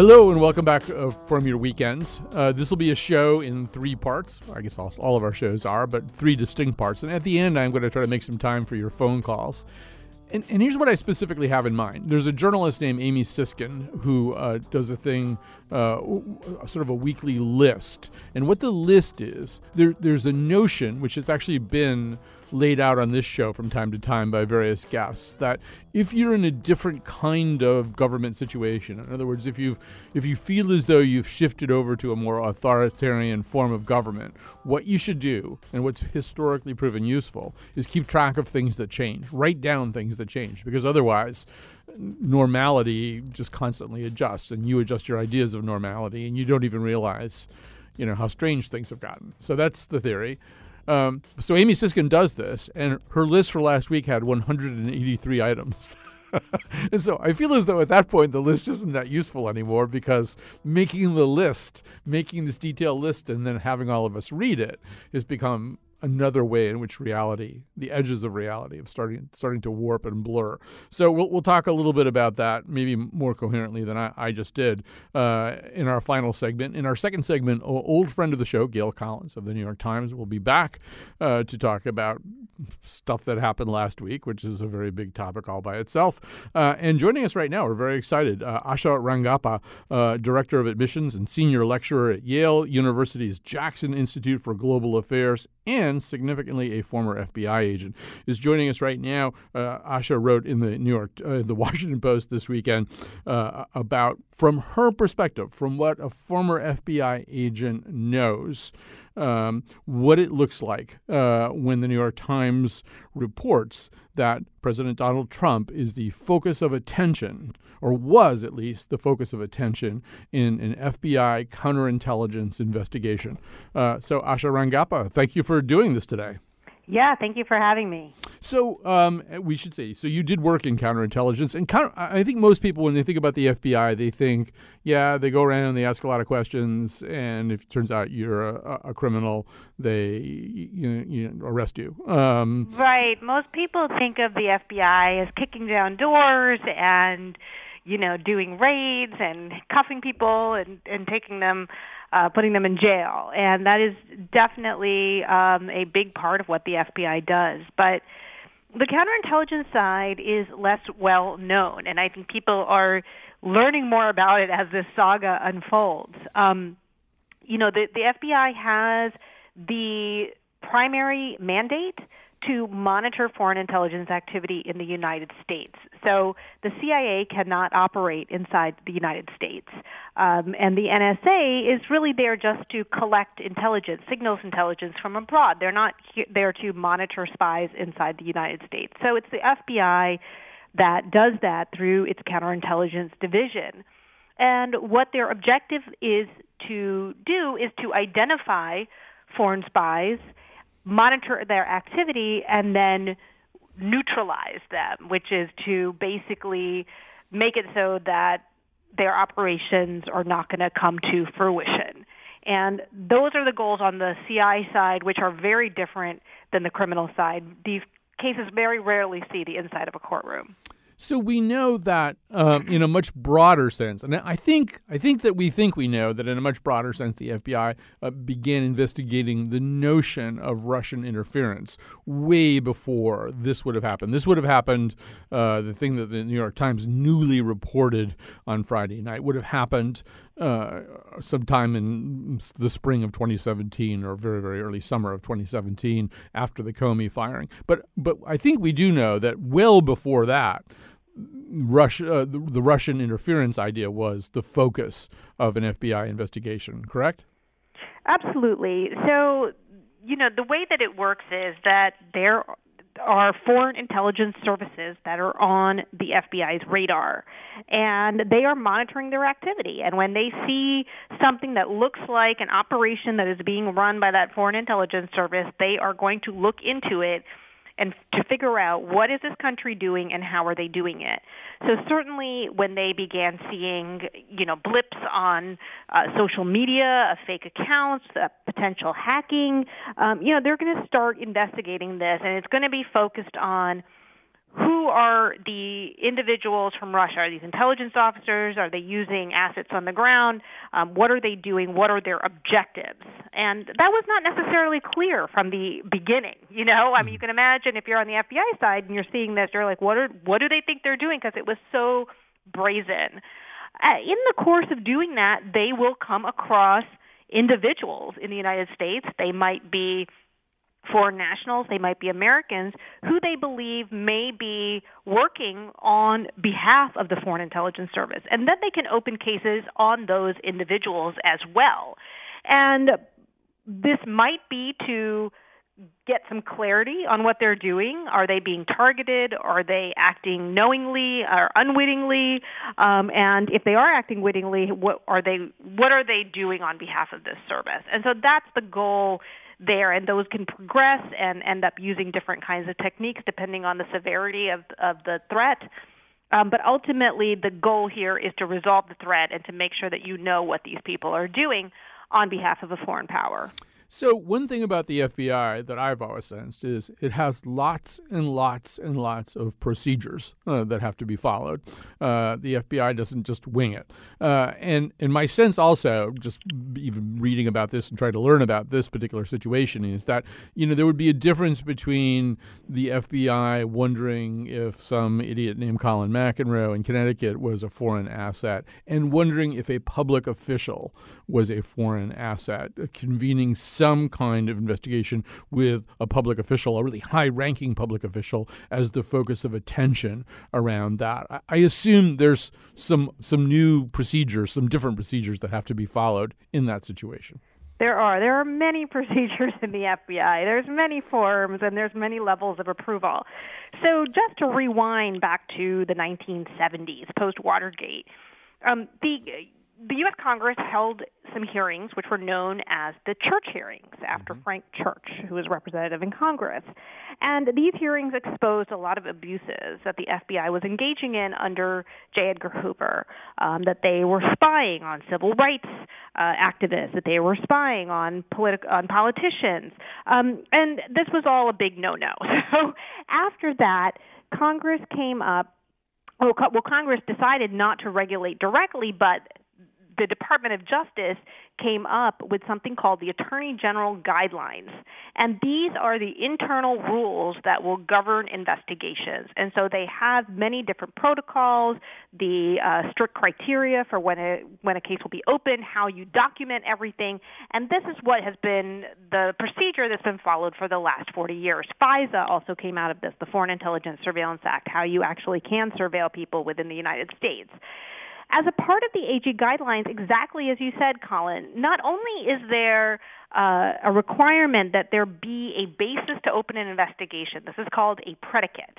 Hello and welcome back uh, from your weekends. Uh, this will be a show in three parts. I guess all, all, of our shows are, but three distinct parts. And at the end, I'm going to try to make some time for your phone calls. And, and here's what I specifically have in mind. There's a journalist named Amy Siskind who uh, does a thing, uh, sort of a weekly list. And what the list is, there, there's a notion which has actually been laid out on this show from time to time by various guests that if you're in a different kind of government situation, in other words, if you if you feel as though you've shifted over to a more authoritarian form of government, what you should do and what's historically proven useful is keep track of things that change, write down things that change, because otherwise normality just constantly adjusts and you adjust your ideas of normality and you don't even realize you know how strange things have gotten. So that's the theory um, so Amy Siskind does this, and her list for last week had 183 items. and so I feel as though at that point the list isn't that useful anymore because making the list, making this detailed list, and then having all of us read it has become another way in which reality, the edges of reality, of starting starting to warp and blur. So we'll we'll talk a little bit about that, maybe more coherently than I, I just did uh, in our final segment. In our second segment, old friend of the show, Gail Collins of the New York Times, will be back uh, to talk about stuff that happened last week, which is a very big topic all by itself. Uh, and joining us right now, we're very excited. Uh, Asha Rangappa, uh, director of admissions and senior lecturer at Yale University's Jackson Institute for Global Affairs and significantly a former FBI agent, is joining us right now. Uh, Asha wrote in the New York, uh, the Washington Post this weekend uh, about, from her perspective, from what a former FBI agent knows. Um, what it looks like uh, when the New York Times reports that President Donald Trump is the focus of attention, or was at least the focus of attention in an FBI counterintelligence investigation. Uh, so, Asha Rangappa, thank you for doing this today. Yeah, thank you for having me. So um, we should say, so you did work in counterintelligence, and counter, I think most people, when they think about the FBI, they think, yeah, they go around, and they ask a lot of questions, and if it turns out you're a, a criminal, they you, you arrest you. Um, right. Most people think of the FBI as kicking down doors and you know doing raids and cuffing people and and taking them uh, putting them in jail. And that is definitely um, a big part of what the FBI does. But the counterintelligence side is less well known, and I think people are learning more about it as this saga unfolds. Um, you know, the, the FBI has the primary mandate to monitor foreign intelligence activity in the United States. So the CIA cannot operate inside the United States. Um, and the NSA is really there just to collect intelligence, signals intelligence from abroad. They're not he- there to monitor spies inside the United States. So it's the FBI that does that through its counterintelligence division. And what their objective is to do is to identify foreign spies monitor their activity and then neutralize them, which is to basically make it so that their operations are not going to come to fruition. And those are the goals on the CI side, which are very different than the criminal side. These cases very rarely see the inside of a courtroom. So we know that um, in a much broader sense, and I think I think that we think we know that in a much broader sense, the FBI uh, began investigating the notion of Russian interference way before this would have happened. This would have happened. Uh, the thing that the New York Times newly reported on Friday night would have happened uh, sometime in the spring of 2017 or very very early summer of 2017 after the Comey firing. But but I think we do know that well before that. Russia, uh, the, the Russian interference idea was the focus of an FBI investigation, correct? Absolutely. So, you know, the way that it works is that there are foreign intelligence services that are on the FBI's radar. And they are monitoring their activity. And when they see something that looks like an operation that is being run by that foreign intelligence service, they are going to look into it and to figure out what is this country doing and how are they doing it. So certainly when they began seeing, you know, blips on uh, social media, uh, fake accounts, uh, potential hacking, um, you know, they're going to start investigating this, and it's going to be focused on who are the individuals from Russia? Are these intelligence officers? Are they using assets on the ground? Um, what are they doing? What are their objectives? And that was not necessarily clear from the beginning. You know, I mean, you can imagine if you're on the FBI side and you're seeing this, you're like, what are what do they think they're doing? Because it was so brazen. Uh, in the course of doing that, they will come across individuals in the United States. They might be foreign nationals, they might be Americans, who they believe may be working on behalf of the Foreign Intelligence Service. And then they can open cases on those individuals as well. And this might be to get some clarity on what they're doing. Are they being targeted? Are they acting knowingly or unwittingly? Um, and if they are acting wittingly, what are they? What are they doing on behalf of this service? And so that's the goal there, and those can progress and end up using different kinds of techniques depending on the severity of, of the threat. Um, but ultimately, the goal here is to resolve the threat and to make sure that you know what these people are doing on behalf of a foreign power. So, one thing about the FBI that I've always sensed is it has lots and lots and lots of procedures uh, that have to be followed. Uh, the FBI doesn't just wing it. Uh, and, and my sense also, just even reading about this and trying to learn about this particular situation, is that, you know, there would be a difference between the FBI wondering if some idiot named Colin McEnroe in Connecticut was a foreign asset and wondering if a public official was a foreign asset, convening some kind of investigation with a public official, a really high ranking public official, as the focus of attention around that. I assume there's some some new procedures, some different procedures that have to be followed in that situation. There are. There are many procedures in the FBI. There's many forms and there's many levels of approval. So just to rewind back to the 1970s, post Watergate, um, the the U.S. Congress held some hearings, which were known as the Church hearings, after mm-hmm. Frank Church, who was representative in Congress. And these hearings exposed a lot of abuses that the FBI was engaging in under J. Edgar Hoover, um, that they were spying on civil rights uh, activists, that they were spying on, politi- on politicians. Um, and this was all a big no no. So after that, Congress came up well, Congress decided not to regulate directly, but the Department of Justice came up with something called the Attorney General Guidelines. And these are the internal rules that will govern investigations. And so they have many different protocols, the uh, strict criteria for when a, when a case will be open, how you document everything. And this is what has been the procedure that's been followed for the last 40 years. FISA also came out of this, the Foreign Intelligence Surveillance Act, how you actually can surveil people within the United States. As a part of the AG guidelines, exactly as you said, Colin, not only is there uh, a requirement that there be a basis to open an investigation, this is called a predicate.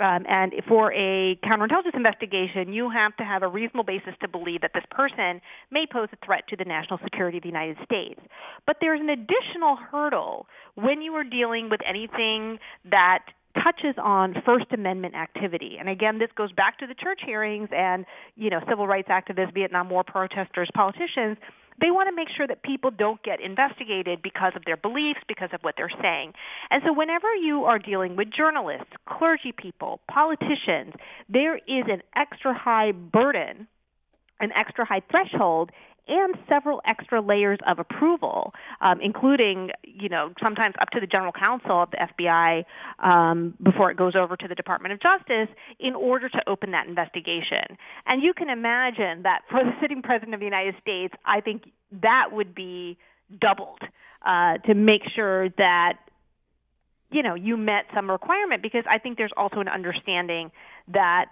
Um, and for a counterintelligence investigation, you have to have a reasonable basis to believe that this person may pose a threat to the national security of the United States. But there's an additional hurdle when you are dealing with anything that touches on First Amendment activity. And again, this goes back to the church hearings and, you know, civil rights activists, Vietnam War protesters, politicians. They want to make sure that people don't get investigated because of their beliefs, because of what they're saying. And so, whenever you are dealing with journalists, clergy people, politicians, there is an extra high burden an extra high threshold and several extra layers of approval, um, including, you know, sometimes up to the general counsel of the FBI um, before it goes over to the Department of Justice in order to open that investigation. And you can imagine that for the sitting president of the United States, I think that would be doubled uh, to make sure that you know you met some requirement because I think there's also an understanding that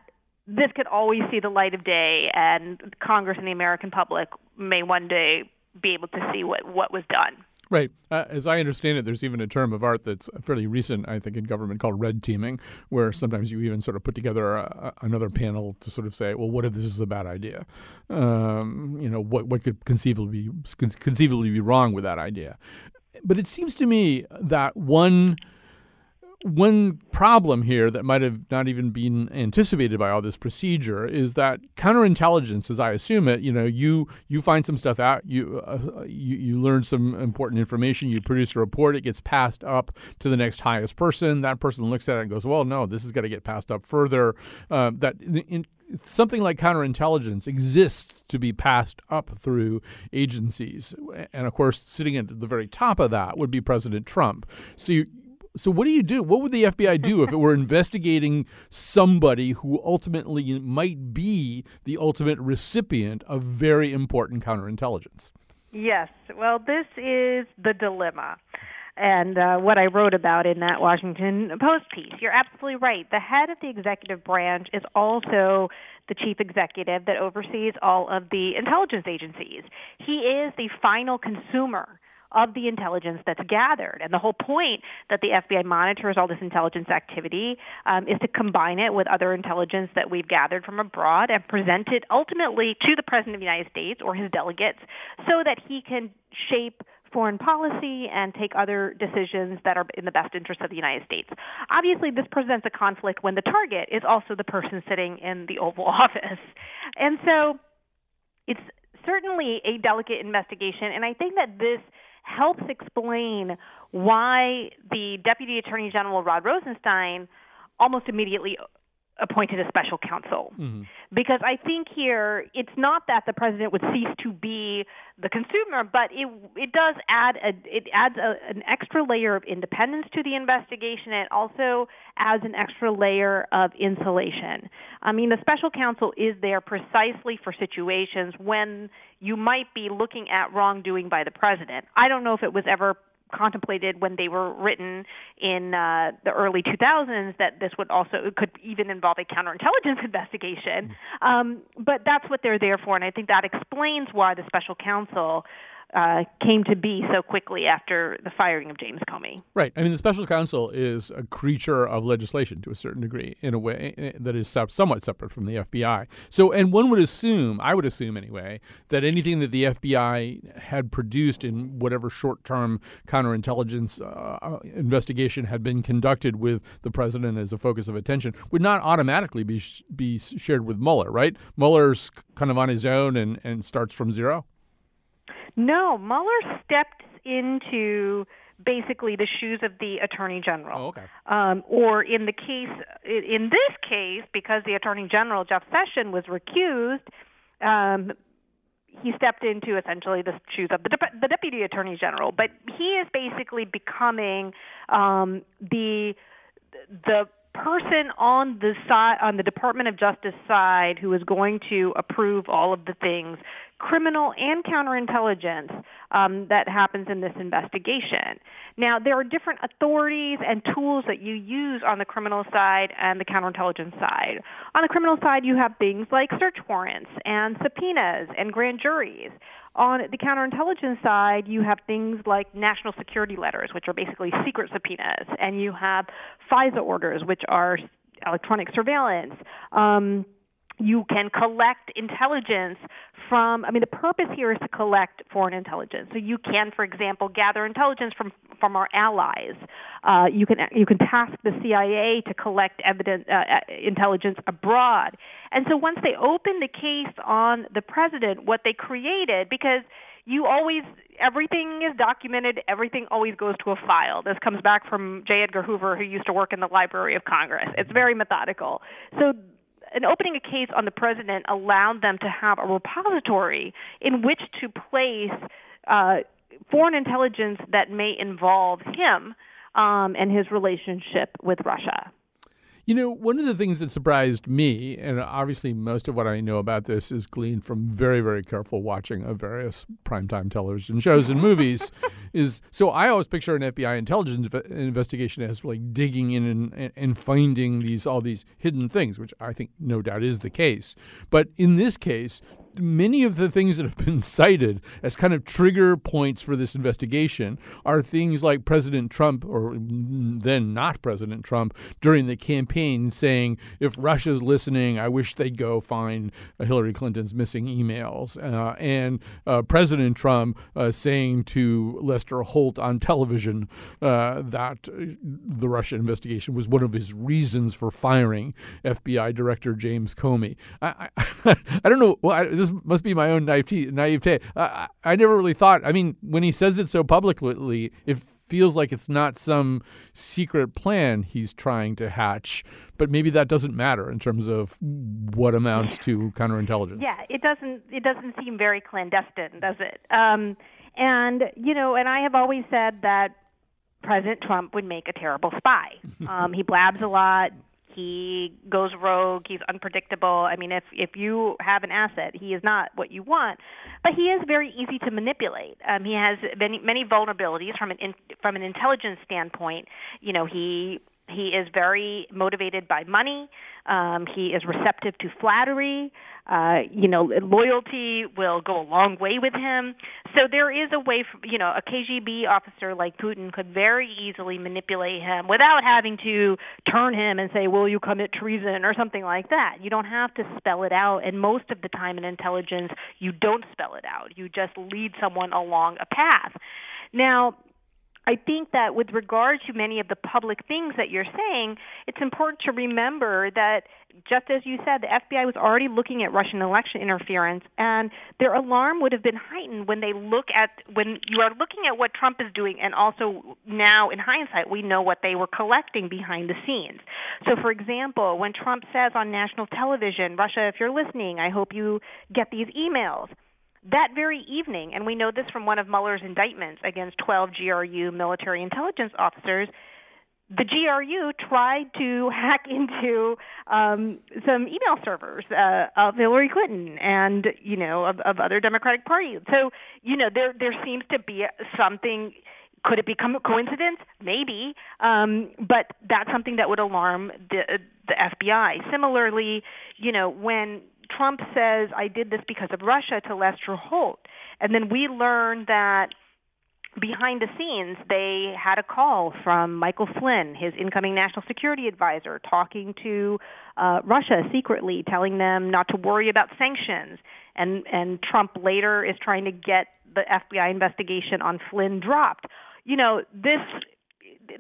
this could always see the light of day, and Congress and the American public may one day be able to see what, what was done. Right. Uh, as I understand it, there's even a term of art that's fairly recent, I think, in government called red teaming, where sometimes you even sort of put together a, a, another panel to sort of say, well, what if this is a bad idea? Um, you know, what what could conceivably be, conceivably be wrong with that idea? But it seems to me that one one problem here that might have not even been anticipated by all this procedure is that counterintelligence, as I assume it, you know, you you find some stuff out, you uh, you, you learn some important information, you produce a report, it gets passed up to the next highest person. That person looks at it and goes, "Well, no, this has got to get passed up further." Uh, that in, something like counterintelligence exists to be passed up through agencies. And of course, sitting at the very top of that would be President Trump. So you, so what do you do? What would the FBI do if it were investigating somebody who ultimately might be the ultimate recipient of very important counterintelligence? Yes. Well, this is the dilemma. And uh, what I wrote about in that Washington Post piece. You're absolutely right. The head of the executive branch is also the chief executive that oversees all of the intelligence agencies. He is the final consumer of the intelligence that's gathered. And the whole point that the FBI monitors all this intelligence activity um, is to combine it with other intelligence that we've gathered from abroad and present it ultimately to the President of the United States or his delegates so that he can shape foreign policy and take other decisions that are in the best interest of the United States. Obviously, this presents a conflict when the target is also the person sitting in the Oval Office. And so it's certainly a delicate investigation, and I think that this helps explain why the Deputy Attorney General Rod Rosenstein almost immediately appointed a special counsel. Mm-hmm. Because I think here it's not that the president would cease to be the consumer, but it it does add a it adds a, an extra layer of independence to the investigation. It also adds an extra layer of insulation. I mean, the special counsel is there precisely for situations when you might be looking at wrongdoing by the president. I don't know if it was ever contemplated when they were written in uh, the early 2000s that this would also it could even involve a counterintelligence investigation. Mm. Um, but that's what they're there for, and I think that explains why the special counsel uh, came to be so quickly after the firing of James Comey. Right. I mean, the special counsel is a creature of legislation to a certain degree, in a way eh, that is somewhat separate from the FBI. So, and one would assume, I would assume anyway, that anything that the FBI had produced in whatever short term counterintelligence uh, investigation had been conducted with the president as a focus of attention would not automatically be, be shared with Mueller, right? Mueller's kind of on his own and, and starts from zero. No, Mueller stepped into basically the shoes of the attorney general. Oh, okay. Um, or in the case, in this case, because the attorney general Jeff Sessions was recused, um, he stepped into essentially the shoes of the, de- the deputy attorney general. But he is basically becoming um, the the person on the side on the Department of Justice side who is going to approve all of the things criminal and counterintelligence um, that happens in this investigation. Now, there are different authorities and tools that you use on the criminal side and the counterintelligence side. On the criminal side, you have things like search warrants and subpoenas and grand juries. On the counterintelligence side, you have things like national security letters, which are basically secret subpoenas, and you have FISA orders, which are electronic surveillance. Um, you can collect intelligence from i mean the purpose here is to collect foreign intelligence. So you can for example gather intelligence from from our allies. Uh, you can you can task the CIA to collect evidence uh, uh, intelligence abroad. And so once they opened the case on the president what they created because you always everything is documented everything always goes to a file. This comes back from j. Edgar hoover who used to work in the library of congress. It's very methodical. So and opening a case on the president allowed them to have a repository in which to place uh, foreign intelligence that may involve him um, and his relationship with Russia. You know, one of the things that surprised me, and obviously most of what I know about this is gleaned from very, very careful watching of various primetime television shows and movies, is so I always picture an FBI intelligence investigation as like digging in and, and finding these all these hidden things, which I think no doubt is the case. But in this case, many of the things that have been cited as kind of trigger points for this investigation are things like President Trump, or then not President Trump, during the campaign saying, if Russia's listening, I wish they'd go find Hillary Clinton's missing emails. Uh, and uh, President Trump uh, saying to Lester Holt on television uh, that the Russia investigation was one of his reasons for firing FBI Director James Comey. I, I, I don't know. Well, I, this must be my own naivete. naivete. I, I never really thought. I mean, when he says it so publicly, it feels like it's not some secret plan he's trying to hatch. But maybe that doesn't matter in terms of what amounts to counterintelligence. Yeah, it doesn't. It doesn't seem very clandestine, does it? Um, and you know, and I have always said that President Trump would make a terrible spy. Um, he blabs a lot he goes rogue he's unpredictable. I mean if if you have an asset he is not what you want. But he is very easy to manipulate. Um he has many many vulnerabilities from an in, from an intelligence standpoint. You know he he is very motivated by money. Um, he is receptive to flattery. Uh, you know, loyalty will go a long way with him. So there is a way, for, you know, a KGB officer like Putin could very easily manipulate him without having to turn him and say, "Will you commit treason?" or something like that. You don't have to spell it out, and most of the time in intelligence, you don't spell it out. You just lead someone along a path. Now, I think that with regard to many of the public things that you're saying, it's important to remember that just as you said, the FBI was already looking at Russian election interference, and their alarm would have been heightened when they look at when you are looking at what Trump is doing, and also now in hindsight, we know what they were collecting behind the scenes. So, for example, when Trump says on national television, "Russia, if you're listening, I hope you get these emails." That very evening, and we know this from one of Mueller's indictments against 12 GRU military intelligence officers, the GRU tried to hack into um, some email servers uh, of Hillary Clinton and you know of, of other Democratic Party. So you know there there seems to be something. Could it become a coincidence? Maybe, um, but that's something that would alarm the the FBI. Similarly, you know when Trump says, I did this because of Russia to Lester Holt. And then we learned that behind the scenes, they had a call from Michael Flynn, his incoming national security advisor, talking to uh, Russia secretly, telling them not to worry about sanctions. And, and Trump later is trying to get the FBI investigation on Flynn dropped. You know, this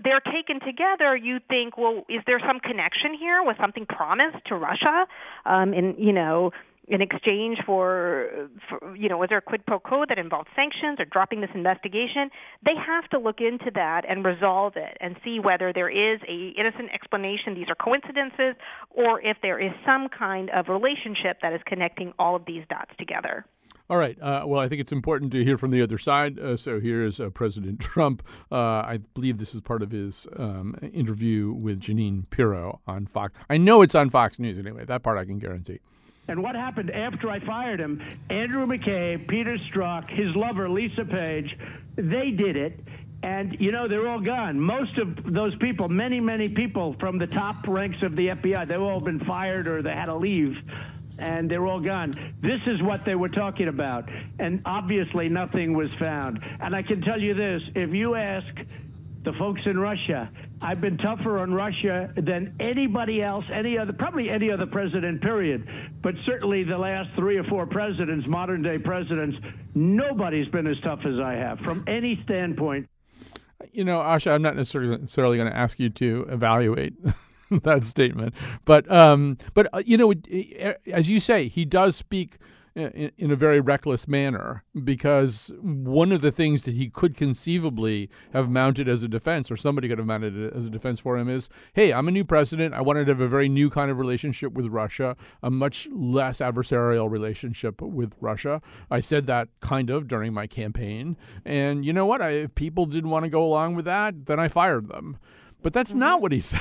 they're taken together, you think, well, is there some connection here? Was something promised to Russia? Um, in you know, in exchange for, for, you know, was there a quid pro quo that involved sanctions or dropping this investigation? They have to look into that and resolve it and see whether there is a innocent explanation. These are coincidences, or if there is some kind of relationship that is connecting all of these dots together. All right. Uh, well, I think it's important to hear from the other side. Uh, so here is uh, President Trump. Uh, I believe this is part of his um, interview with Jeanine Pirro on Fox. I know it's on Fox News anyway. That part I can guarantee. And what happened after I fired him? Andrew McCabe, Peter Strzok, his lover Lisa Page, they did it. And, you know, they're all gone. Most of those people, many, many people from the top ranks of the FBI, they've all been fired or they had to leave and they're all gone. This is what they were talking about. And obviously, nothing was found. And I can tell you this if you ask the folks in Russia, I've been tougher on Russia than anybody else, any other, probably any other president, period. But certainly the last three or four presidents, modern day presidents, nobody's been as tough as I have from any standpoint. You know, Asha, I'm not necessarily, necessarily going to ask you to evaluate that statement. But um, but uh, you know, as you say, he does speak in, in, a very reckless manner because one of the things that he could conceivably have mounted as a defense, or somebody could have mounted it as a defense for him, is hey, I'm a new president. I wanted to have a very new kind of relationship with Russia, a much less adversarial relationship with Russia. I said that kind of during my campaign. And you know what? I, if people didn't want to go along with that, then I fired them. But that's not what he said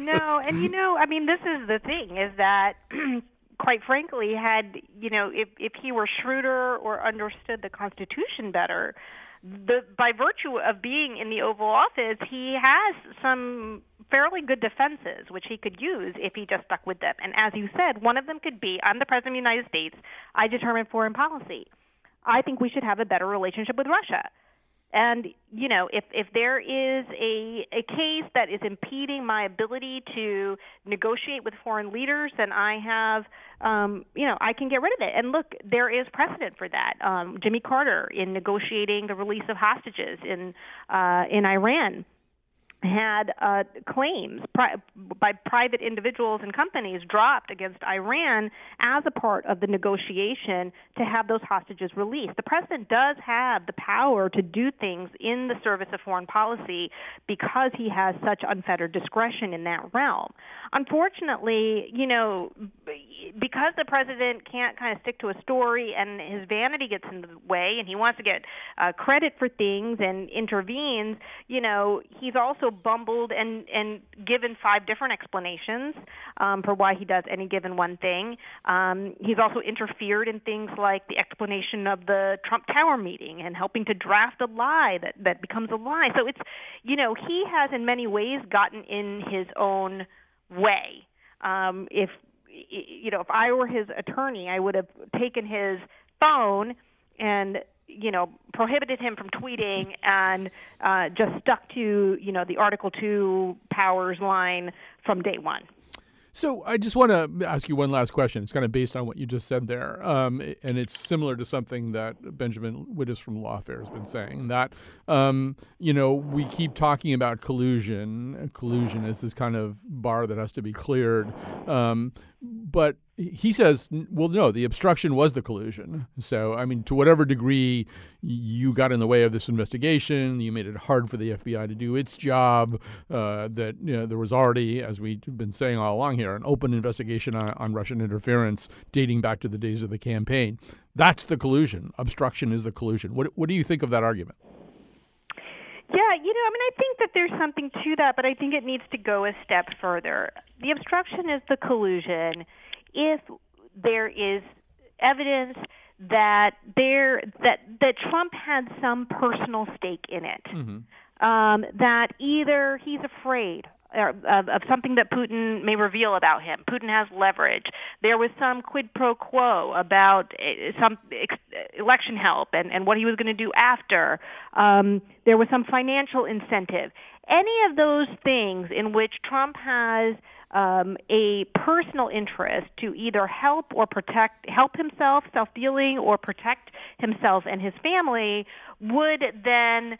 no, and you know, I mean, this is the thing is that quite frankly, had you know, if if he were shrewder or understood the Constitution better, the by virtue of being in the Oval Office, he has some fairly good defenses which he could use if he just stuck with them. And as you said, one of them could be, "I'm the president of the United States. I determine foreign policy. I think we should have a better relationship with Russia." And you know, if if there is a a case that is impeding my ability to negotiate with foreign leaders, then I have, um, you know, I can get rid of it. And look, there is precedent for that. Um, Jimmy Carter in negotiating the release of hostages in uh, in Iran had uh, claims pri- by private individuals and companies dropped against Iran as a part of the negotiation to have those hostages released. The president does have the power to do things in the service of foreign policy because he has such unfettered discretion in that realm. Unfortunately, you know, because the president can't kind of stick to a story and his vanity gets in the way and he wants to get uh, credit for things and intervenes, you know, he's also bumbled and and given five different explanations um, for why he does any given one thing. Um, he's also interfered in things like the explanation of the Trump Tower meeting and helping to draft a lie that that becomes a lie. So it's you know he has in many ways gotten in his own way. Um, if you know if I were his attorney, I would have taken his phone and you know, prohibited him from tweeting and uh, just stuck to, you know, the Article 2 powers line from day one. So I just want to ask you one last question. It's kind of based on what you just said there, um, and it's similar to something that Benjamin Wittes from Lawfare has been saying. That um, you know we keep talking about collusion. Collusion is this kind of bar that has to be cleared, um, but he says, well, no, the obstruction was the collusion. So, I mean, to whatever degree you got in the way of this investigation, you made it hard for the FBI to do its job, uh, that you know, there was already, as we've been saying all along here, an open investigation on, on Russian interference dating back to the days of the campaign. That's the collusion. Obstruction is the collusion. What, what do you think of that argument? Yeah, you know, I mean, I think that there's something to that, but I think it needs to go a step further. The obstruction is the collusion if there is evidence that there that that Trump had some personal stake in it. Mm-hmm. Um, that either he's afraid of, of something that Putin may reveal about him. Putin has leverage. There was some quid pro quo about eh, some ex- election help and, and what he was going to do after. Um, there was some financial incentive. Any of those things in which Trump has um, a personal interest to either help or protect, help himself, self dealing, or protect himself and his family, would then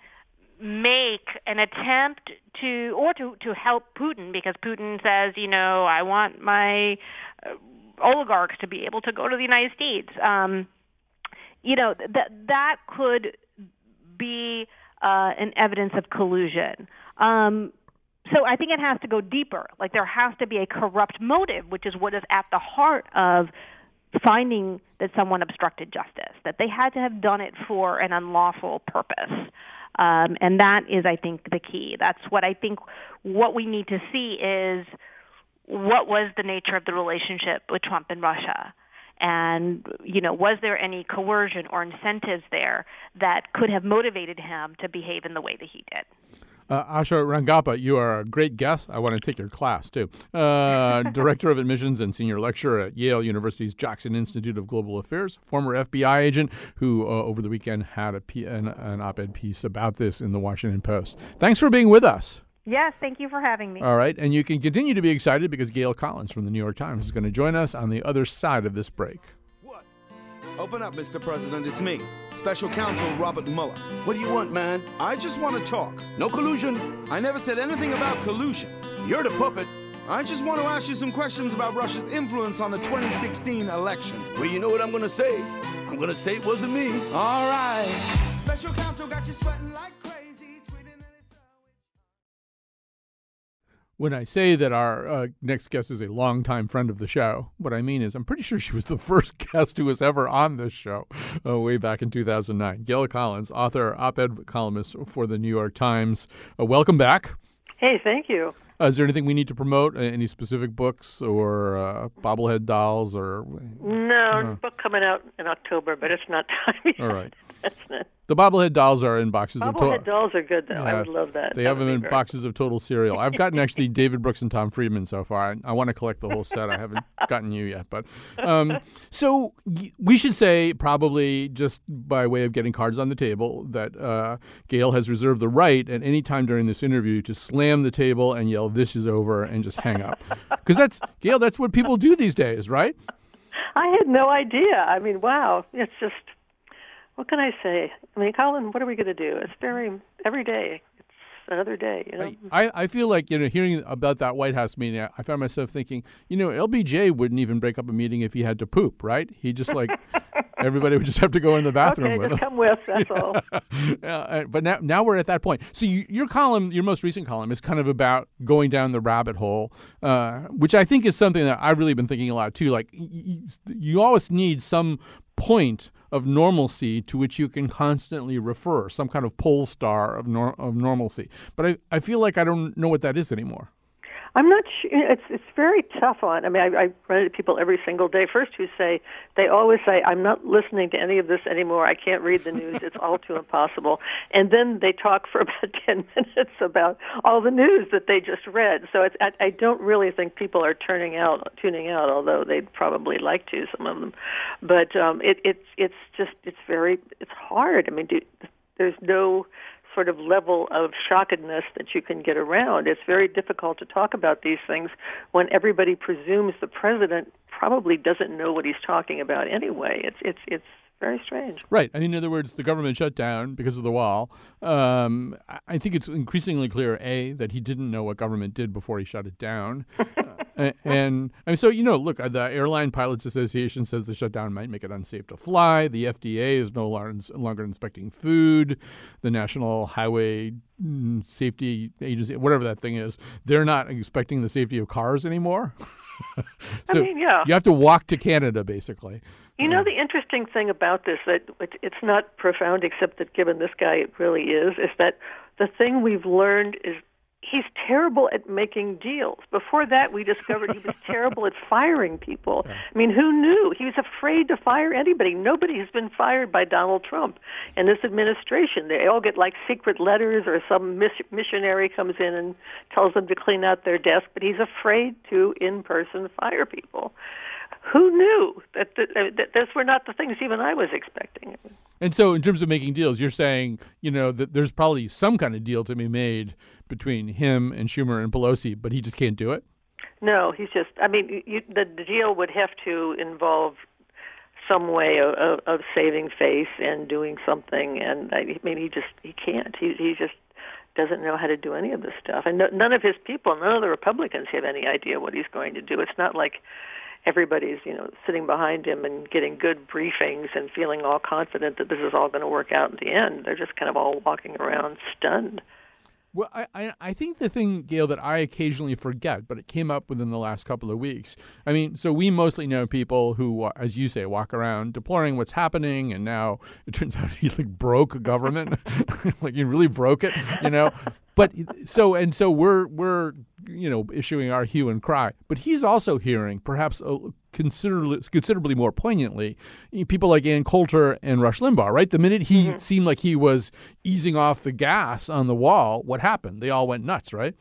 make an attempt to or to to help Putin because Putin says, you know, I want my uh, oligarchs to be able to go to the United States. Um, you know that that could be uh, an evidence of collusion. Um, so I think it has to go deeper. Like there has to be a corrupt motive, which is what is at the heart of finding that someone obstructed justice, that they had to have done it for an unlawful purpose. Um, and that is, I think, the key. That's what I think what we need to see is what was the nature of the relationship with Trump and Russia? And, you know, was there any coercion or incentives there that could have motivated him to behave in the way that he did? Uh, Asha Rangappa, you are a great guest. I want to take your class too. Uh, Director of Admissions and Senior Lecturer at Yale University's Jackson Institute of Global Affairs, former FBI agent who uh, over the weekend had a P- an, an op ed piece about this in the Washington Post. Thanks for being with us. Yes, thank you for having me. All right, and you can continue to be excited because Gail Collins from the New York Times is going to join us on the other side of this break. Open up, Mr. President. It's me, Special Counsel Robert Mueller. What do you want, man? I just want to talk. No collusion. I never said anything about collusion. You're the puppet. I just want to ask you some questions about Russia's influence on the 2016 election. Well, you know what I'm going to say. I'm going to say it wasn't me. All right. Special Counsel got you sweating like when I say that our uh, next guest is a longtime friend of the show, what I mean is I'm pretty sure she was the first guest who was ever on this show uh, way back in 2009. Gail Collins, author, op ed columnist for the New York Times. Uh, welcome back. Hey, thank you. Uh, is there anything we need to promote? Uh, any specific books or uh, bobblehead dolls or? No, book coming out in October, but it's not time yet. All right. The bobblehead dolls are in boxes of Bobblehead to- dolls are good, though. I would love that. They That have them in very- boxes of total cereal. I've gotten actually David Brooks and Tom Friedman so far. I, I want to collect the whole set. I haven't gotten you yet, but um, so y- we should say probably just by way of getting cards on the table that uh, Gail has reserved the right at any time during this interview to slam the table and yell "This is over" and just hang up because that's Gail. That's what people do these days, right? I had no idea. I mean, wow. It's just, what can I say? I mean, Colin, what are we going to do? It's very, every day. It's another day, you know? I, I feel like you know hearing about that White House meeting, I- I found myself thinking, you know, LBJ wouldn't even break up a meeting if he had to poop, right? He just like everybody would just have to go in the bathroom okay, with just him. come with, that's all. Uh, but now, now we're at that point. So you, your column, your most recent column, is kind of about going down the rabbit hole, uh, which I think is something that I've really been thinking a lot too. Like y- y- you always need some point of normalcy to which you can constantly refer, some kind of pole star of nor- of normalcy. But I, I feel like I don't know what that is anymore. I'm not sure. It's it's very tough on. I mean, I, I run into people every single day. First, who say they always say, "I'm not listening to any of this anymore. I can't read the news. It's all too impossible." And then they talk for about ten minutes about all the news that they just read. So it's I, I don't really think people are turning out, tuning out, although they'd probably like to. Some of them, but um, it it's it's just it's very it's hard. I mean, do, there's no sort of level of shockedness that you can get around. It's very difficult to talk about these things when everybody presumes the president probably doesn't know what he's talking about anyway. It's it's it's very strange. Right. I mean, in other words, the government shut down because of the wall. Um, I- I think it's increasingly clear, A, that he didn't know what government did before he shut it down. And, and so, you know, look, uh, the Airline Pilots Association says the shutdown might make it unsafe to fly. The FDA is no longer, inspecting food. The National Highway mm, Safety Agency, whatever that thing is, they're not inspecting the safety of cars anymore. so mean, yeah. you have to walk to Canada, basically. You know the interesting thing about this that it's not profound except that given this guy it really is is that the thing we've learned is he's terrible at making deals. Before that we discovered he was terrible at firing people. I mean, who knew? He was afraid to fire anybody. Nobody has been fired by Donald Trump in this administration. They all get like secret letters or some miss- missionary comes in and tells them to clean out their desk, but he's afraid to in person fire people. Who knew that, that, that those were not the things even I was expecting? And so, in terms of making deals, you're saying, you know, that there's probably some kind of deal to be made between him and Schumer and Pelosi, but he just can't do it. No, he's just. I mean, you, the, the deal would have to involve some way of, of, of saving face and doing something. And I mean, he just he can't. He he just doesn't know how to do any of this stuff. And no, none of his people, none of the Republicans have any idea what he's going to do. It's not like everybody's you know sitting behind him and getting good briefings and feeling all confident that this is all going to work out in the end. They're just kind of all walking around stunned. Well, I, I, think the thing, Gail, that I occasionally forget, but it came up within the last couple of weeks. I mean, so we mostly know people who, as you say, walk around deploring what's happening, and now it turns out he like broke a government, like he really broke it, you know. But so and so we're we're you know issuing our hue and cry, but he's also hearing perhaps considerably considerably more poignantly eh, people like Ann Coulter and Rush Limbaugh. Right, the minute he mm-hmm. seemed like he was easing off the gas on the wall, what happened? They all went nuts, right?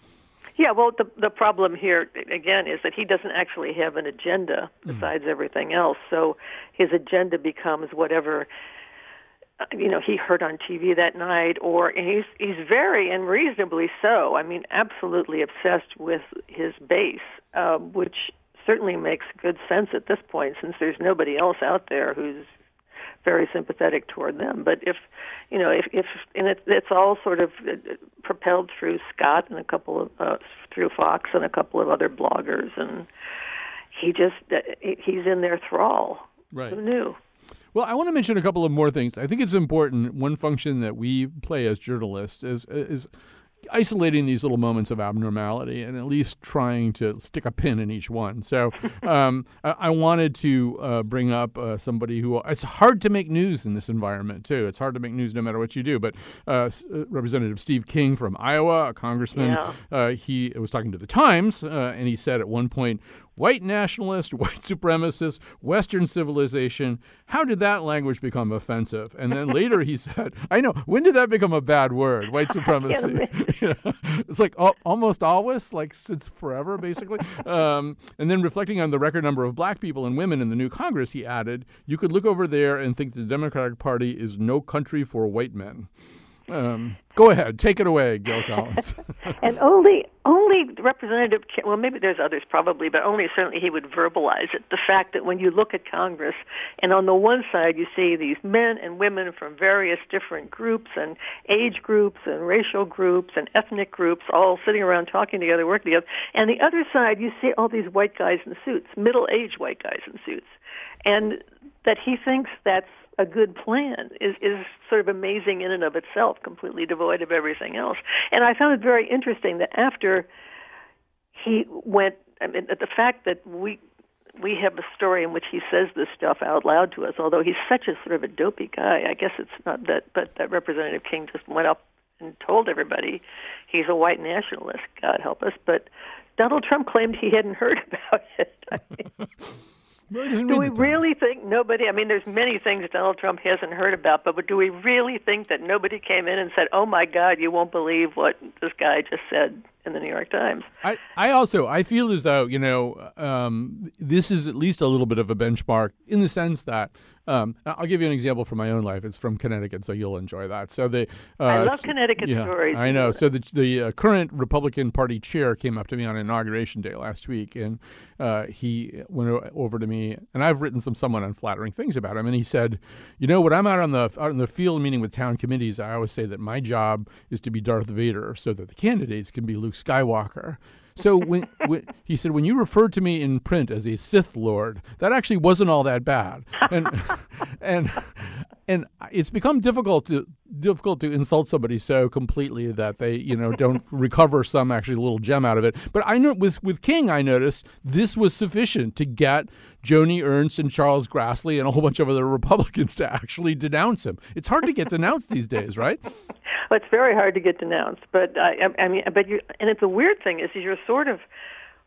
Yeah, well, the the problem here again is that he doesn't actually have an agenda mm-hmm. besides everything else. So his agenda becomes whatever you know he heard on TV that night, or he's he's very and reasonably so. I mean, absolutely obsessed with his base, uh, which certainly makes good sense at this point, since there's nobody else out there who's very sympathetic toward them. But if you know, if if and it, it's all sort of uh, propelled through Scott and a couple of uh, through Fox and a couple of other bloggers, and he just uh, he's in their thrall. Right. Who knew? Well, I want to mention a couple of more things. I think it's important. One function that we play as journalists is is isolating these little moments of abnormality and at least trying to stick a pin in each one. So um, I, I, wanted to uh, bring up uh, somebody who it's hard to make news in this environment too. It's hard to make news no matter what you do. But uh, uh Representative Steve King from Iowa, a congressman, yeah. Uh, he was talking to the Times uh, and he said at one point, white nationalist, white supremacist, Western civilization. How did that language become offensive? And then later he said, I know, when did that become a bad word, white supremacy? it's like almost always, like since forever, basically. Um, and then reflecting on the record number of black people and women in the new Congress, he added, You could look over there and think the Democratic Party is no country for white men. Um, go ahead, take it away, Gail Collins. and only, only Representative, well, maybe there's others probably, but only certainly he would verbalize it. The fact that when you look at Congress, and on the one side you see these men and women from various different groups and age groups and racial groups and ethnic groups all sitting around talking together, working together, and the other side you see all these white guys in suits, middle-aged white guys in suits, and that he thinks that's a good plan is is sort of amazing in and of itself, completely devoid of everything else. And I found it very interesting that after he went, I mean, the fact that we we have a story in which he says this stuff out loud to us, although he's such a sort of a dopey guy. I guess it's not that, but that Representative King just went up and told everybody he's a white nationalist. God help us, but Donald Trump claimed he hadn't heard about it. I mean, do we really think nobody? I mean, there's many things Donald Trump hasn't heard about, but do we really think that nobody came in and said, "Oh my God, you won't believe what this guy just said"? in the New York Times. I, I also I feel as though you know um, this is at least a little bit of a benchmark in the sense that um, I'll give you an example from my own life. It's from Connecticut, so you'll enjoy that. So the uh, I love Connecticut yeah, stories. I know. So the the uh, current Republican Party chair came up to me on inauguration day last week, and uh, he went over to me, and I've written some somewhat unflattering things about him, and he said, "You know, when I'm out on the out in the field meeting with town committees, I always say that my job is to be Darth Vader, so that the candidates can be Luke Skywalker." So when, when, he said, when you referred to me in print as a Sith Lord, that actually wasn't all that bad, and and and it's become difficult to difficult to insult somebody so completely that they you know don't recover some actually little gem out of it. But I know with with King, I noticed this was sufficient to get Joni Ernst and Charles Grassley and a whole bunch of other Republicans to actually denounce him. It's hard to get denounced these days, right? Well, it's very hard to get denounced, but I, I mean, but you and it's a weird thing is you're sort of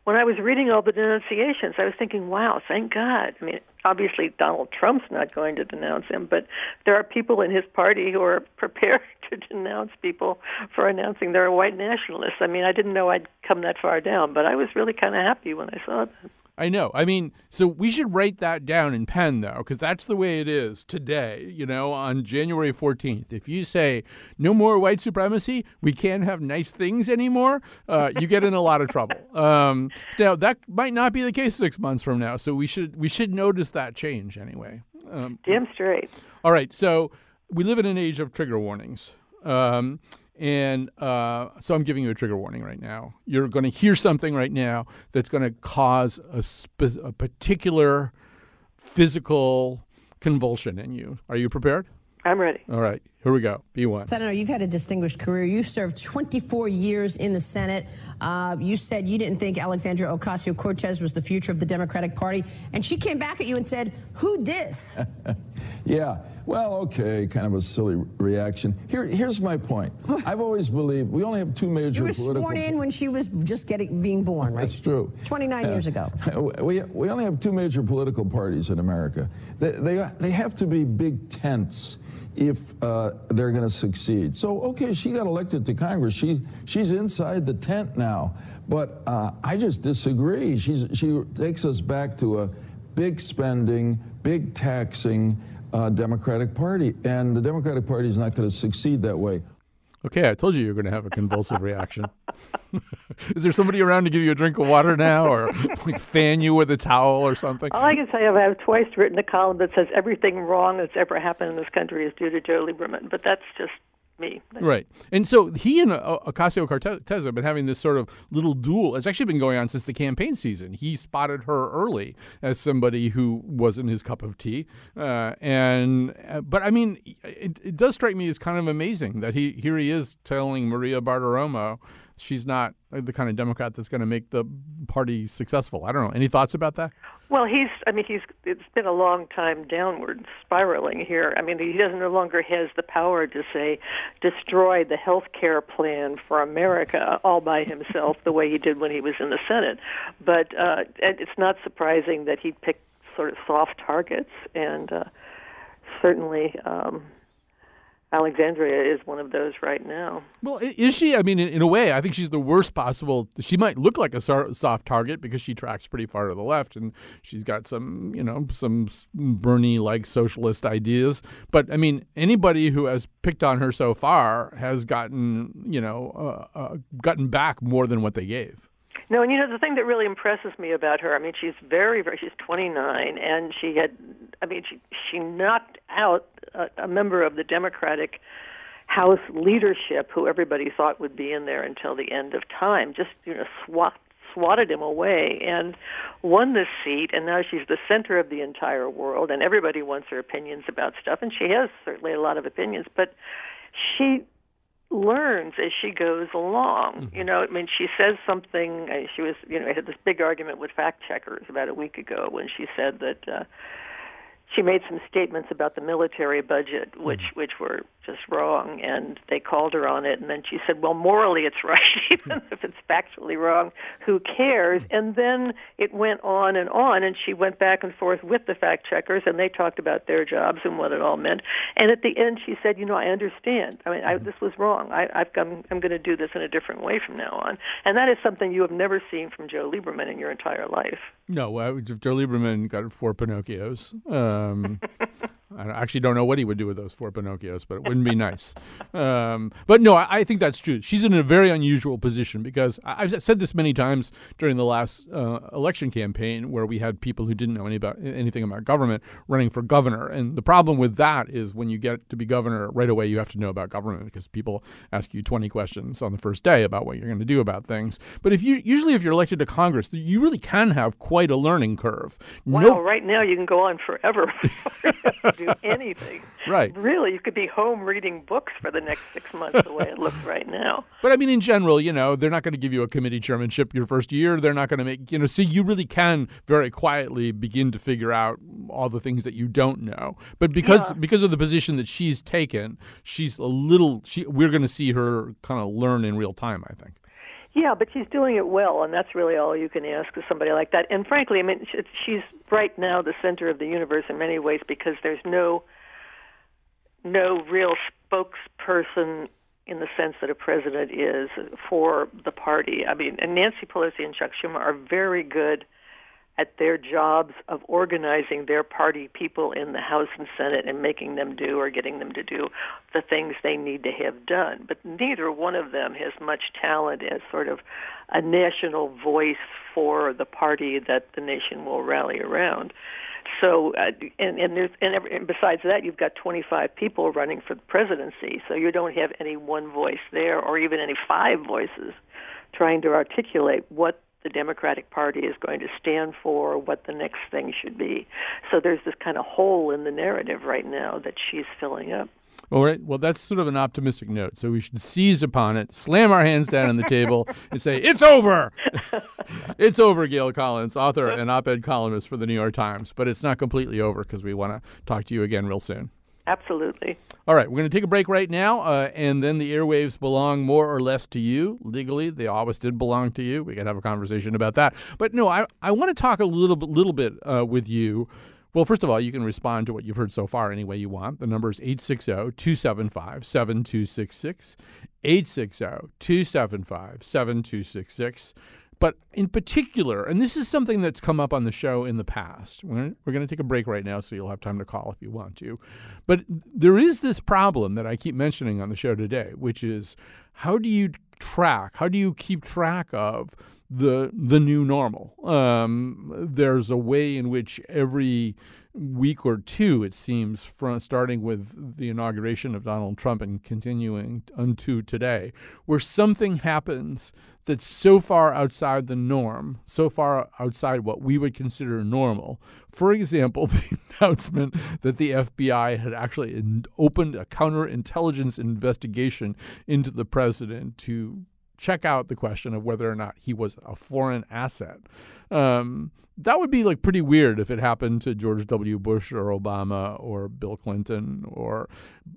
when I was reading all the denunciations, I was thinking, wow, thank God. I mean, obviously Donald Trump's not going to denounce him, but there are people in his party who are prepared to denounce people for announcing they're white nationalists. I mean, I didn't know I'd come that far down, but I was really kind of happy when I saw that. I know. I mean, so we should write that down in pen, though, because that's the way it is today, you know, on January 14th. If you say no more white supremacy, we can't have nice things anymore, uh, you get in a lot of trouble. Um, now, that might not be the case six months from now, so we should, we should notice that change anyway. Um, Damn straight. All right. So we live in an age of trigger warnings. Um, and uh, so I'm giving you a trigger warning right now. You're going to hear something right now that's going to cause a, spe- a particular physical convulsion in you. Are you prepared? I'm ready. All right, here we go. B1. Senator, you've had a distinguished career. You served 24 years in the Senate. Uh, you said you didn't think Alexandria Ocasio Cortez was the future of the Democratic Party. And she came back at you and said, Who dis? yeah. Well, okay, kind of a silly reaction. Here, here's my point. I've always believed we only have two major you were political. sworn in when she was just getting being born, right? That's true. 29 years ago. We, we only have two major political parties in America. They, they, they have to be big tents if uh, they're going to succeed. So, okay, she got elected to Congress. She she's inside the tent now. But uh, I just disagree. She's she takes us back to a big spending, big taxing uh, Democratic Party, and the Democratic Party is not going to succeed that way. Okay, I told you you're going to have a convulsive reaction. Is there somebody around to give you a drink of water now, or like fan you with a towel or something? All I can say is I've twice written a column that says everything wrong that's ever happened in this country is due to Joe Lieberman, but that's just me. Right. And so he and uh, Ocasio Cortez have been having this sort of little duel. It's actually been going on since the campaign season. He spotted her early as somebody who wasn't his cup of tea. Uh, and uh, but I mean, it, it does strike me as kind of amazing that he here he is telling Maria Bartiromo she's not the kind of Democrat that's going to make the party successful. I don't know. Any thoughts about that? Well, he's. I mean, he's. It's been a long time downward spiraling here. I mean, he doesn't no longer has the power to say destroy the health care plan for America all by himself, the way he did when he was in the Senate. But uh, it's not surprising that he picked sort of soft targets, and uh, certainly. Um, Alexandria is one of those right now. Well, is she? I mean, in, in, a way, I think she's the worst possible. She might look like a soft target because she tracks pretty far to the left, and she's got some, you know, some Bernie-like socialist ideas. But I mean, anybody who has picked on her so far has gotten, you know, uh, uh, gotten back more than what they gave. No, and you know the thing that really impresses me about her. I mean, she's very, very. She's 29, and she had. I mean, she she knocked out a, a member of the Democratic House leadership, who everybody thought would be in there until the end of time. Just you know, swat swatted him away and won this seat and now she's the center of the entire world and everybody wants her opinions about stuff and she has certainly a lot of opinions but she learns as she goes along. Mm-hmm. You know, I mean, she says something. Uh, she was, you know, I had this big argument with fact checkers about a week ago when she said that uh, she made some statements about the military budget, which mm-hmm. which were just wrong, and they called her on it. And then she said, "Well, morally, it's right, even if it's factually wrong. Who cares?" Mm-hmm. And then it went on and on, and she went back and forth with the fact checkers, and they talked about their jobs and what it all meant. And at the end, she said, "You know, I understand. I mean, I, this was wrong. I, I've come, I'm going to do this in a different way from now on." And that is something you have never seen from Joe Lieberman in your entire life. No, uh, Joe Lieberman got four Pinocchios. Um, I actually don't know what he would do with those four Pinocchios, but it wouldn't be nice. Um, but no, I, I, think that's true. She's in a very unusual position because I, have said this many times during the last uh, election campaign where we had people who didn't know any about, anything about government running for governor. And the problem with that is when you get to be governor, right away you have to know about government because people ask you 20 questions on the first day about what you're going to do about things. But if you usually if you're elected to Congress, you really can have quite a learning curve. Wow, no, right now you can go on forever do anything. Right. Really, you could be home reading books for the next six months the way it looks right now. But I mean, in general, you know, they're not going to give you a committee chairmanship your first year. They're not going to make, you know, see, you really can very quietly begin to figure out all the things that you don't know. But because yeah. because of the position that she's taken, she's a little, she, we're going to see her kind of learn in real time, I think. Yeah, but she's doing it well, and that's really all you can ask of somebody like that. And frankly, I mean, she's right now the center of the universe in many ways because there's no no real spokesperson in the sense that a president is for the party. I mean, and Nancy Pelosi and Chuck Schumer are very good at their jobs of organizing their party people in the House and Senate and making them do or getting them to do the things they need to have done. But neither one of them has much talent as sort of a national voice for the party that the nation will rally around. So, uh, and and, there's, and, every, and besides that, you've got 25 people running for the presidency. So you don't have any one voice there, or even any five voices trying to articulate what the Democratic Party is going to stand for, what the next thing should be. So there's this kind of hole in the narrative right now that she's filling up. All right. Well, that's sort of an optimistic note. So we should seize upon it, slam our hands down on the table, and say, It's over! it's over, Gail Collins, author and op ed columnist for the New York Times. But it's not completely over because we want to talk to you again real soon. Absolutely. All right, we're going to take a break right now, uh, and then the airwaves belong more or less to you legally. They always did belong to you. We can have a conversation about that. But no, I, I want to talk a little bit, little bit uh, with you. Well, first of all, you can respond to what you've heard so far any way you want. The number is 860 275 7266. 860 275 7266. But in particular, and this is something that's come up on the show in the past, we're, we're going to take a break right now, so you'll have time to call if you want to. But there is this problem that I keep mentioning on the show today, which is how do you track, how do you keep track of the the new normal? Um, there's a way in which every week or two, it seems, from starting with the inauguration of Donald Trump and continuing unto today, where something happens that's so far outside the norm, so far outside what we would consider normal. For example, the announcement that the FBI had actually opened a counterintelligence investigation into the president to check out the question of whether or not he was a foreign asset. Um, that would be like pretty weird if it happened to George W. Bush or Obama or Bill Clinton or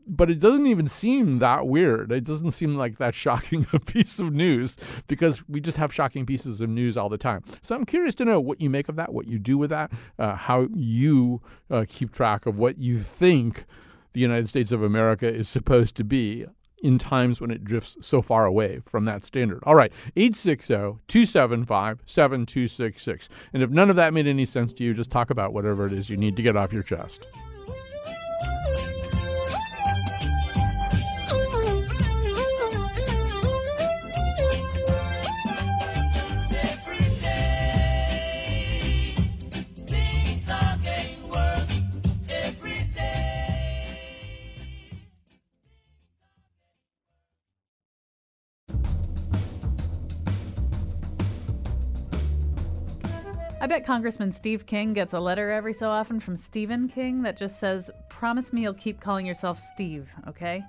but it doesn't even seem that weird. It doesn't seem like that shocking a piece of news because we just have shocking pieces of news all the time. So I'm curious to know what you make of that, what you do with that, uh, how you uh, keep track of what you think the United States of America is supposed to be in times when it drifts so far away from that standard. All right, 860 275 7266. And if none of that made any sense to you, just talk about whatever it is you need to get off your chest. I bet Congressman Steve King gets a letter every so often from Stephen King that just says, Promise me you'll keep calling yourself Steve, okay?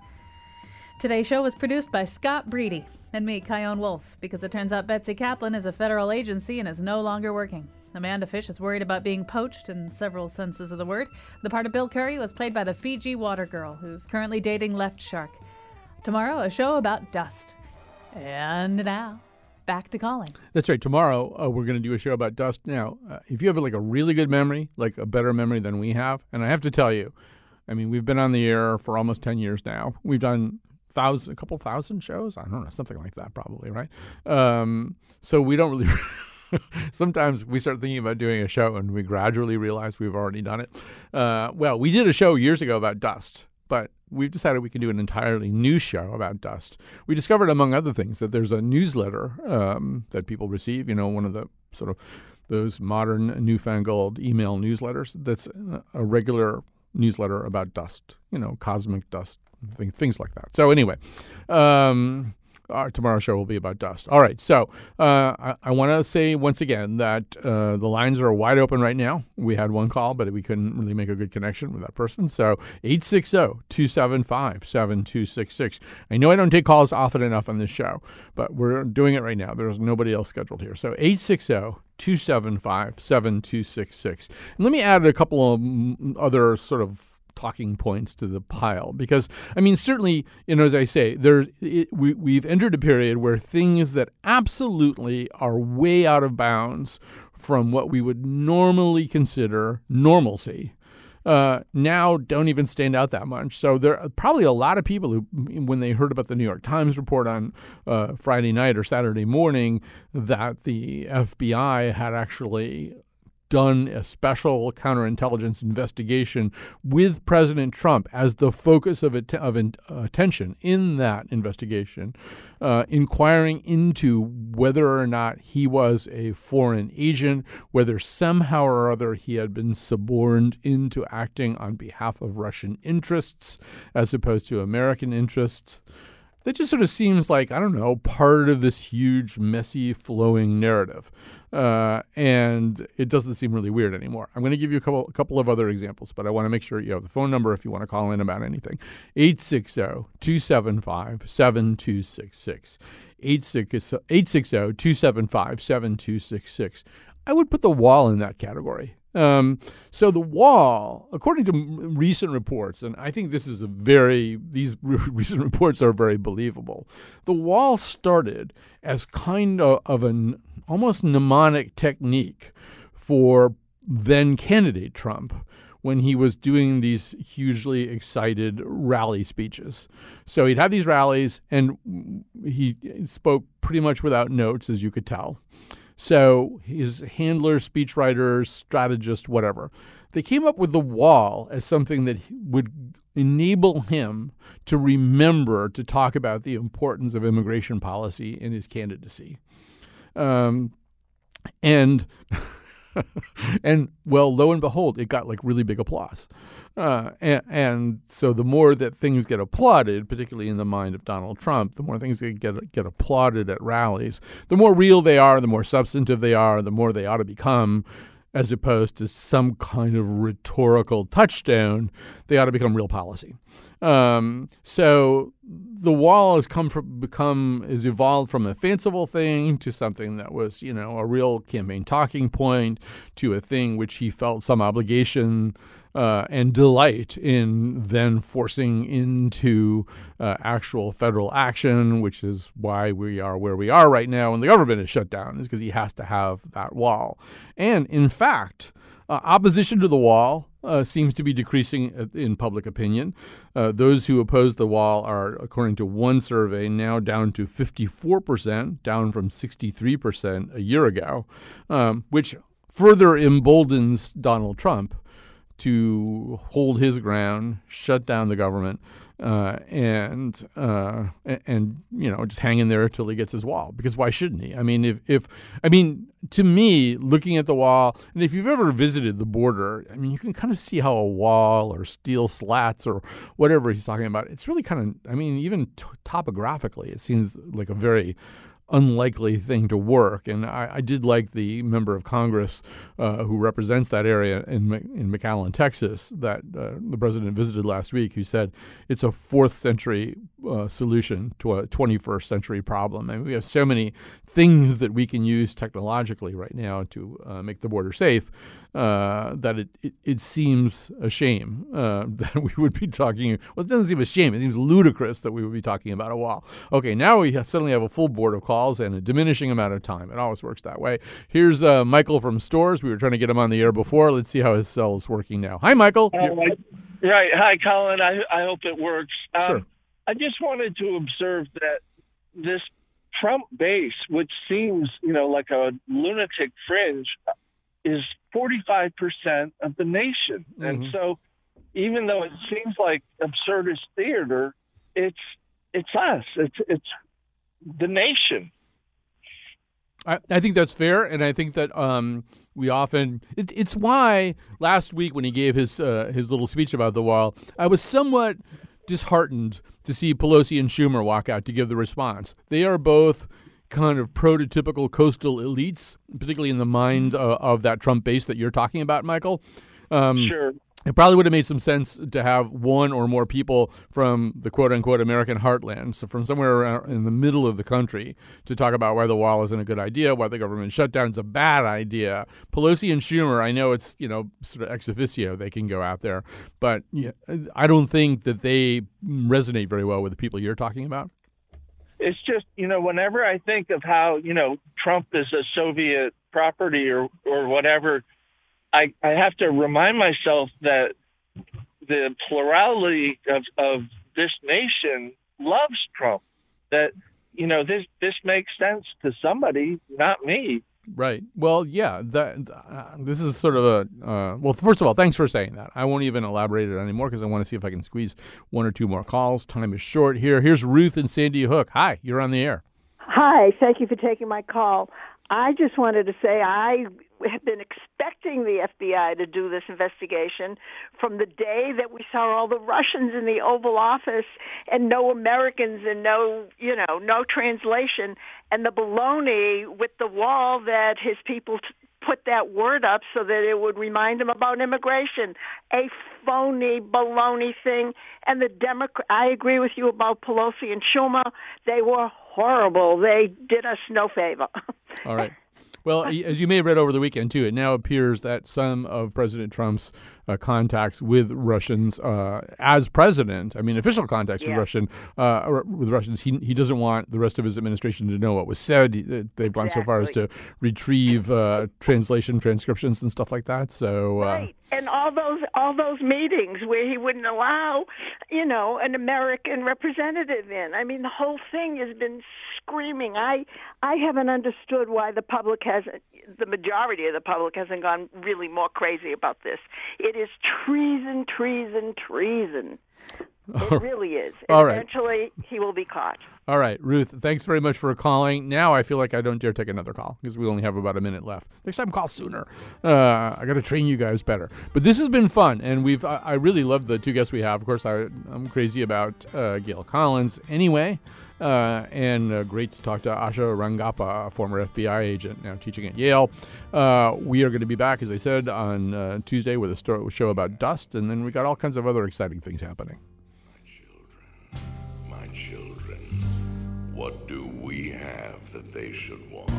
Today's show was produced by Scott Breedy and me, Chion Wolf, because it turns out Betsy Kaplan is a federal agency and is no longer working. Amanda Fish is worried about being poached in several senses of the word. The part of Bill Curry was played by the Fiji water girl, who's currently dating Left Shark. Tomorrow, a show about dust. And now, back to calling. That's right. Tomorrow uh, we're going to do a show about dust. Now, uh, if you have like a really good memory, like a better memory than we have, and I have to tell you, I mean, we've been on the air for almost ten years now. We've done thousand, a couple thousand shows. I don't know, something like that, probably, right? Um, so we don't really. Sometimes we start thinking about doing a show and we gradually realize we've already done it. Uh, well, we did a show years ago about dust, but we've decided we can do an entirely new show about dust. We discovered, among other things, that there's a newsletter um, that people receive. You know, one of the sort of those modern, newfangled email newsletters. That's a regular newsletter about dust. You know, cosmic dust, things like that. So anyway. Um, our tomorrow's show will be about dust. All right. So uh, I, I want to say once again that uh, the lines are wide open right now. We had one call, but we couldn't really make a good connection with that person. So 860 275 7266. I know I don't take calls often enough on this show, but we're doing it right now. There's nobody else scheduled here. So 860 275 7266. And let me add a couple of other sort of talking points to the pile because I mean certainly you know as I say there we we've entered a period where things that absolutely are way out of bounds from what we would normally consider normalcy uh, now don't even stand out that much. So there are probably a lot of people who, when they heard about the New York Times report on uh, Friday night or Saturday morning, that the FBI had actually done a special counterintelligence investigation with President Trump as the focus of, att- of in- attention in that investigation, uh, inquiring into whether or not he was a foreign agent, whether somehow or other he had been suborned into acting on behalf of Russian interests as opposed to American interests that just sort of seems like I don't know part of this huge, messy, flowing narrative, uh, and it doesn't seem really weird anymore. I'm going to give you a couple, a couple of other examples, but I want to make sure you have the phone number if you want to call in about anything. 860-275-7266. 860-275-7266. I would put the wall in that category. Um, so the wall, according to recent reports, and I think this is a very these recent reports are very believable. The wall started as kind of, of an almost mnemonic technique for then candidate Trump when he was doing these hugely excited rally speeches. So he'd have these rallies, and he spoke pretty much without notes, as you could tell. So his handler, speechwriter, strategist, whatever, they came up with the wall as something that would enable him to remember to talk about the importance of immigration policy in his candidacy. Um, and and well, lo and behold, it got like really big applause. Uh, and, and, so the more that things get applauded, particularly in the mind of Donald Trump, the more things get get applauded at rallies, the more real they are, the more substantive they are, the more they ought to become as opposed to some kind of rhetorical touchstone, they ought to become real policy. Um, so the wall has come from become has evolved from a fanciful thing to something that was you know a real campaign talking point to a thing which he felt some obligation uh, and delight in then forcing into uh, actual federal action, which is why we are where we are right now and the government is shut down, is because he has to have that wall. And in fact, uh, opposition to the wall uh, seems to be decreasing in public opinion. Uh, those who oppose the wall are, according to one survey, now down to 54%, down from 63% a year ago, um, which further emboldens Donald Trump to hold his ground, shut down the government, uh, and uh, and you know just hang in there until he gets his wall. Because why shouldn't he? I mean, if if I mean to me, looking at the wall, and if you've ever visited the border, I mean, you can kind of see how a wall or steel slats or whatever he's talking about. It's really kind of, I mean, even t- topographically, it seems like a very unlikely thing to work. And I, I did like the member of Congress uh, who represents that area in, in McAllen, Texas, that uh, the president visited last week, who said it's a fourth century uh, solution to a 21st century problem. And we have so many things that we can use technologically right now to uh, make the border safe uh, that it, it, it, seems a shame uh, that we would be talking. Well, it doesn't seem a shame. It seems ludicrous that we would be talking about a wall. Okay, now we have, suddenly have a full board of calls and a diminishing amount of time. It always works that way. Here's uh, Michael from Storrs. We were trying to get him on the air before. Let's see how his cell is working now. Hi, Michael. right. Hi, Colin. I, I hope it works. Um, sure. I just wanted to observe that this Trump base, which seems, you know, like a lunatic fringe, is 45% of the nation. Mm-hmm. And so even though it seems like absurdist theater, it's it's us. It's it's the nation. I, I think that's fair, and I think that um, we often it, it's why last week when he gave his uh, his little speech about the wall, I was somewhat disheartened to see Pelosi and Schumer walk out to give the response. They are both kind of prototypical coastal elites, particularly in the mind uh, of that Trump base that you're talking about, Michael. Um, sure. It probably would have made some sense to have one or more people from the quote unquote American heartland, so from somewhere in the middle of the country, to talk about why the wall isn't a good idea, why the government shutdown is a bad idea. Pelosi and Schumer, I know it's, you know, sort of ex officio, they can go out there, but yeah, I don't think that they resonate very well with the people you're talking about it's just you know whenever I think of how you know Trump is a Soviet property or or whatever, I I have to remind myself that the plurality of of this nation loves Trump. That you know this this makes sense to somebody, not me. Right. Well, yeah. That uh, this is sort of a uh, well. First of all, thanks for saying that. I won't even elaborate it anymore because I want to see if I can squeeze one or two more calls. Time is short here. Here's Ruth and Sandy Hook. Hi, you're on the air. Hi. Thank you for taking my call. I just wanted to say I have been expecting the FBI to do this investigation from the day that we saw all the Russians in the Oval Office and no Americans and no, you know, no translation and the baloney with the wall that his people t- put that word up so that it would remind them about immigration. A phony baloney thing. And the Democrat, I agree with you about Pelosi and Schumer. They were horrible. They did us no favor. All right. Well, as you may have read over the weekend too, it now appears that some of President Trump's uh, contacts with Russians uh, as president, I mean, official contacts yeah. with Russian uh, with Russians, he he doesn't want the rest of his administration to know what was said. Uh, they've gone exactly. so far as to retrieve uh, translation transcriptions and stuff like that. So uh, right, and all those all those meetings where he wouldn't allow, you know, an American representative in. I mean, the whole thing has been screaming. I I haven't understood why the public hasn't, the majority of the public hasn't gone really more crazy about this. It is treason, treason, treason. It really is. All right. Eventually, he will be caught. All right, Ruth, thanks very much for calling. Now I feel like I don't dare take another call because we only have about a minute left. Next time, call sooner. Uh, I got to train you guys better. But this has been fun, and we've I, I really love the two guests we have. Of course, I, I'm crazy about uh, Gail Collins anyway. Uh, and uh, great to talk to Asha Rangappa, a former FBI agent now teaching at Yale. Uh, we are going to be back, as I said, on uh, Tuesday with a show about dust, and then we got all kinds of other exciting things happening. My children, My children, what do we have that they should want?